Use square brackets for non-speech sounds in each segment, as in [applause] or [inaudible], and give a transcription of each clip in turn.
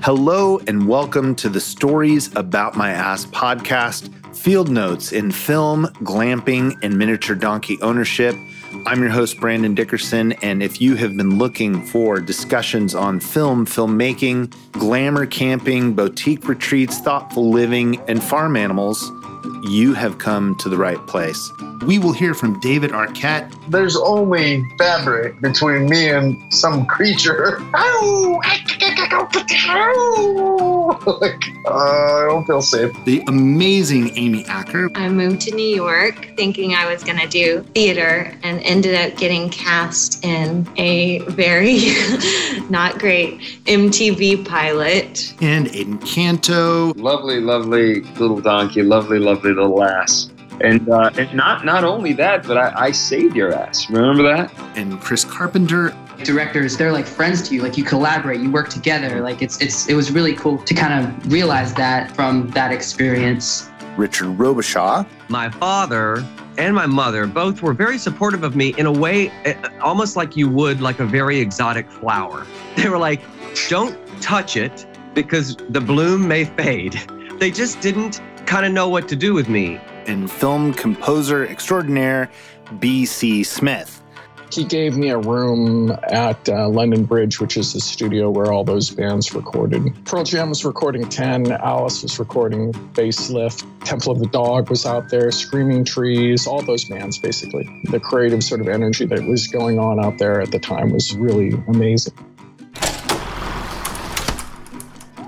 Hello, and welcome to the Stories About My Ass podcast, field notes in film, glamping, and miniature donkey ownership. I'm your host, Brandon Dickerson, and if you have been looking for discussions on film, filmmaking, glamour camping, boutique retreats, thoughtful living, and farm animals, you have come to the right place. We will hear from David Arquette. There's only fabric between me and some creature. [laughs] like, uh, I don't feel safe. The amazing Amy Acker. I moved to New York thinking I was going to do theater and ended up getting cast in a very [laughs] not great MTV pilot. And Aiden Canto. Lovely, lovely little donkey, lovely, lovely little ass. And, uh, and not not only that, but I, I saved your ass. Remember that? And Chris Carpenter. Directors, they're like friends to you. Like you collaborate, you work together. Like it's it's it was really cool to kind of realize that from that experience. Richard Robichaud. My father and my mother both were very supportive of me in a way eh, almost like you would like a very exotic flower. [laughs] They were like, "Don't touch it because the bloom may fade." [laughs] They just didn't kind of know what to do with me and film composer extraordinaire B.C. Smith. He gave me a room at uh, London Bridge, which is the studio where all those bands recorded. Pearl Jam was recording 10, Alice was recording Facelift, Temple of the Dog was out there, Screaming Trees, all those bands basically. The creative sort of energy that was going on out there at the time was really amazing.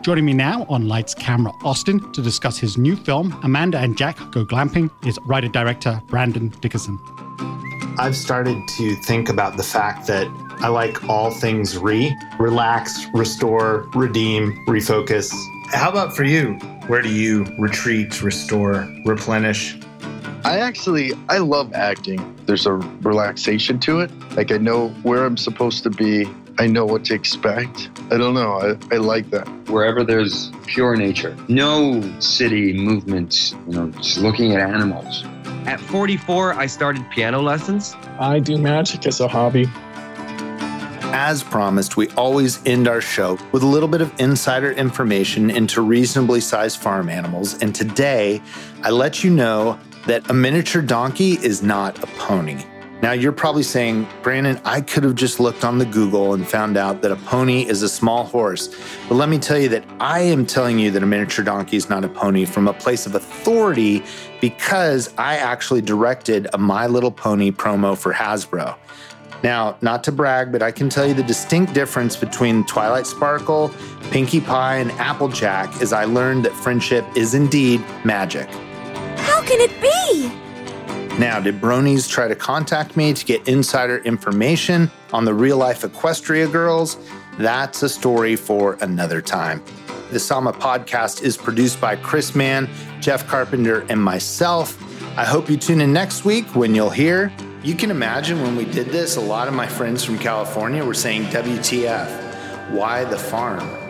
Joining me now on Lights Camera Austin to discuss his new film, Amanda and Jack Go Glamping, is writer director Brandon Dickerson. I've started to think about the fact that I like all things re relax, restore, redeem, refocus. How about for you? Where do you retreat, restore, replenish? I actually I love acting. There's a relaxation to it. Like I know where I'm supposed to be I know what to expect. I don't know. I, I like that. Wherever there's pure nature, no city movements, you know, just looking at animals. At 44, I started piano lessons. I do magic as a hobby. As promised, we always end our show with a little bit of insider information into reasonably sized farm animals. And today, I let you know that a miniature donkey is not a pony. Now, you're probably saying, Brandon, I could have just looked on the Google and found out that a pony is a small horse. But let me tell you that I am telling you that a miniature donkey is not a pony from a place of authority because I actually directed a My Little Pony promo for Hasbro. Now, not to brag, but I can tell you the distinct difference between Twilight Sparkle, Pinkie Pie, and Applejack is I learned that friendship is indeed magic. How can it be? Now, did Bronies try to contact me to get insider information on the real life Equestria girls? That's a story for another time. The Sama podcast is produced by Chris Mann, Jeff Carpenter, and myself. I hope you tune in next week when you'll hear. You can imagine when we did this, a lot of my friends from California were saying, WTF, why the farm?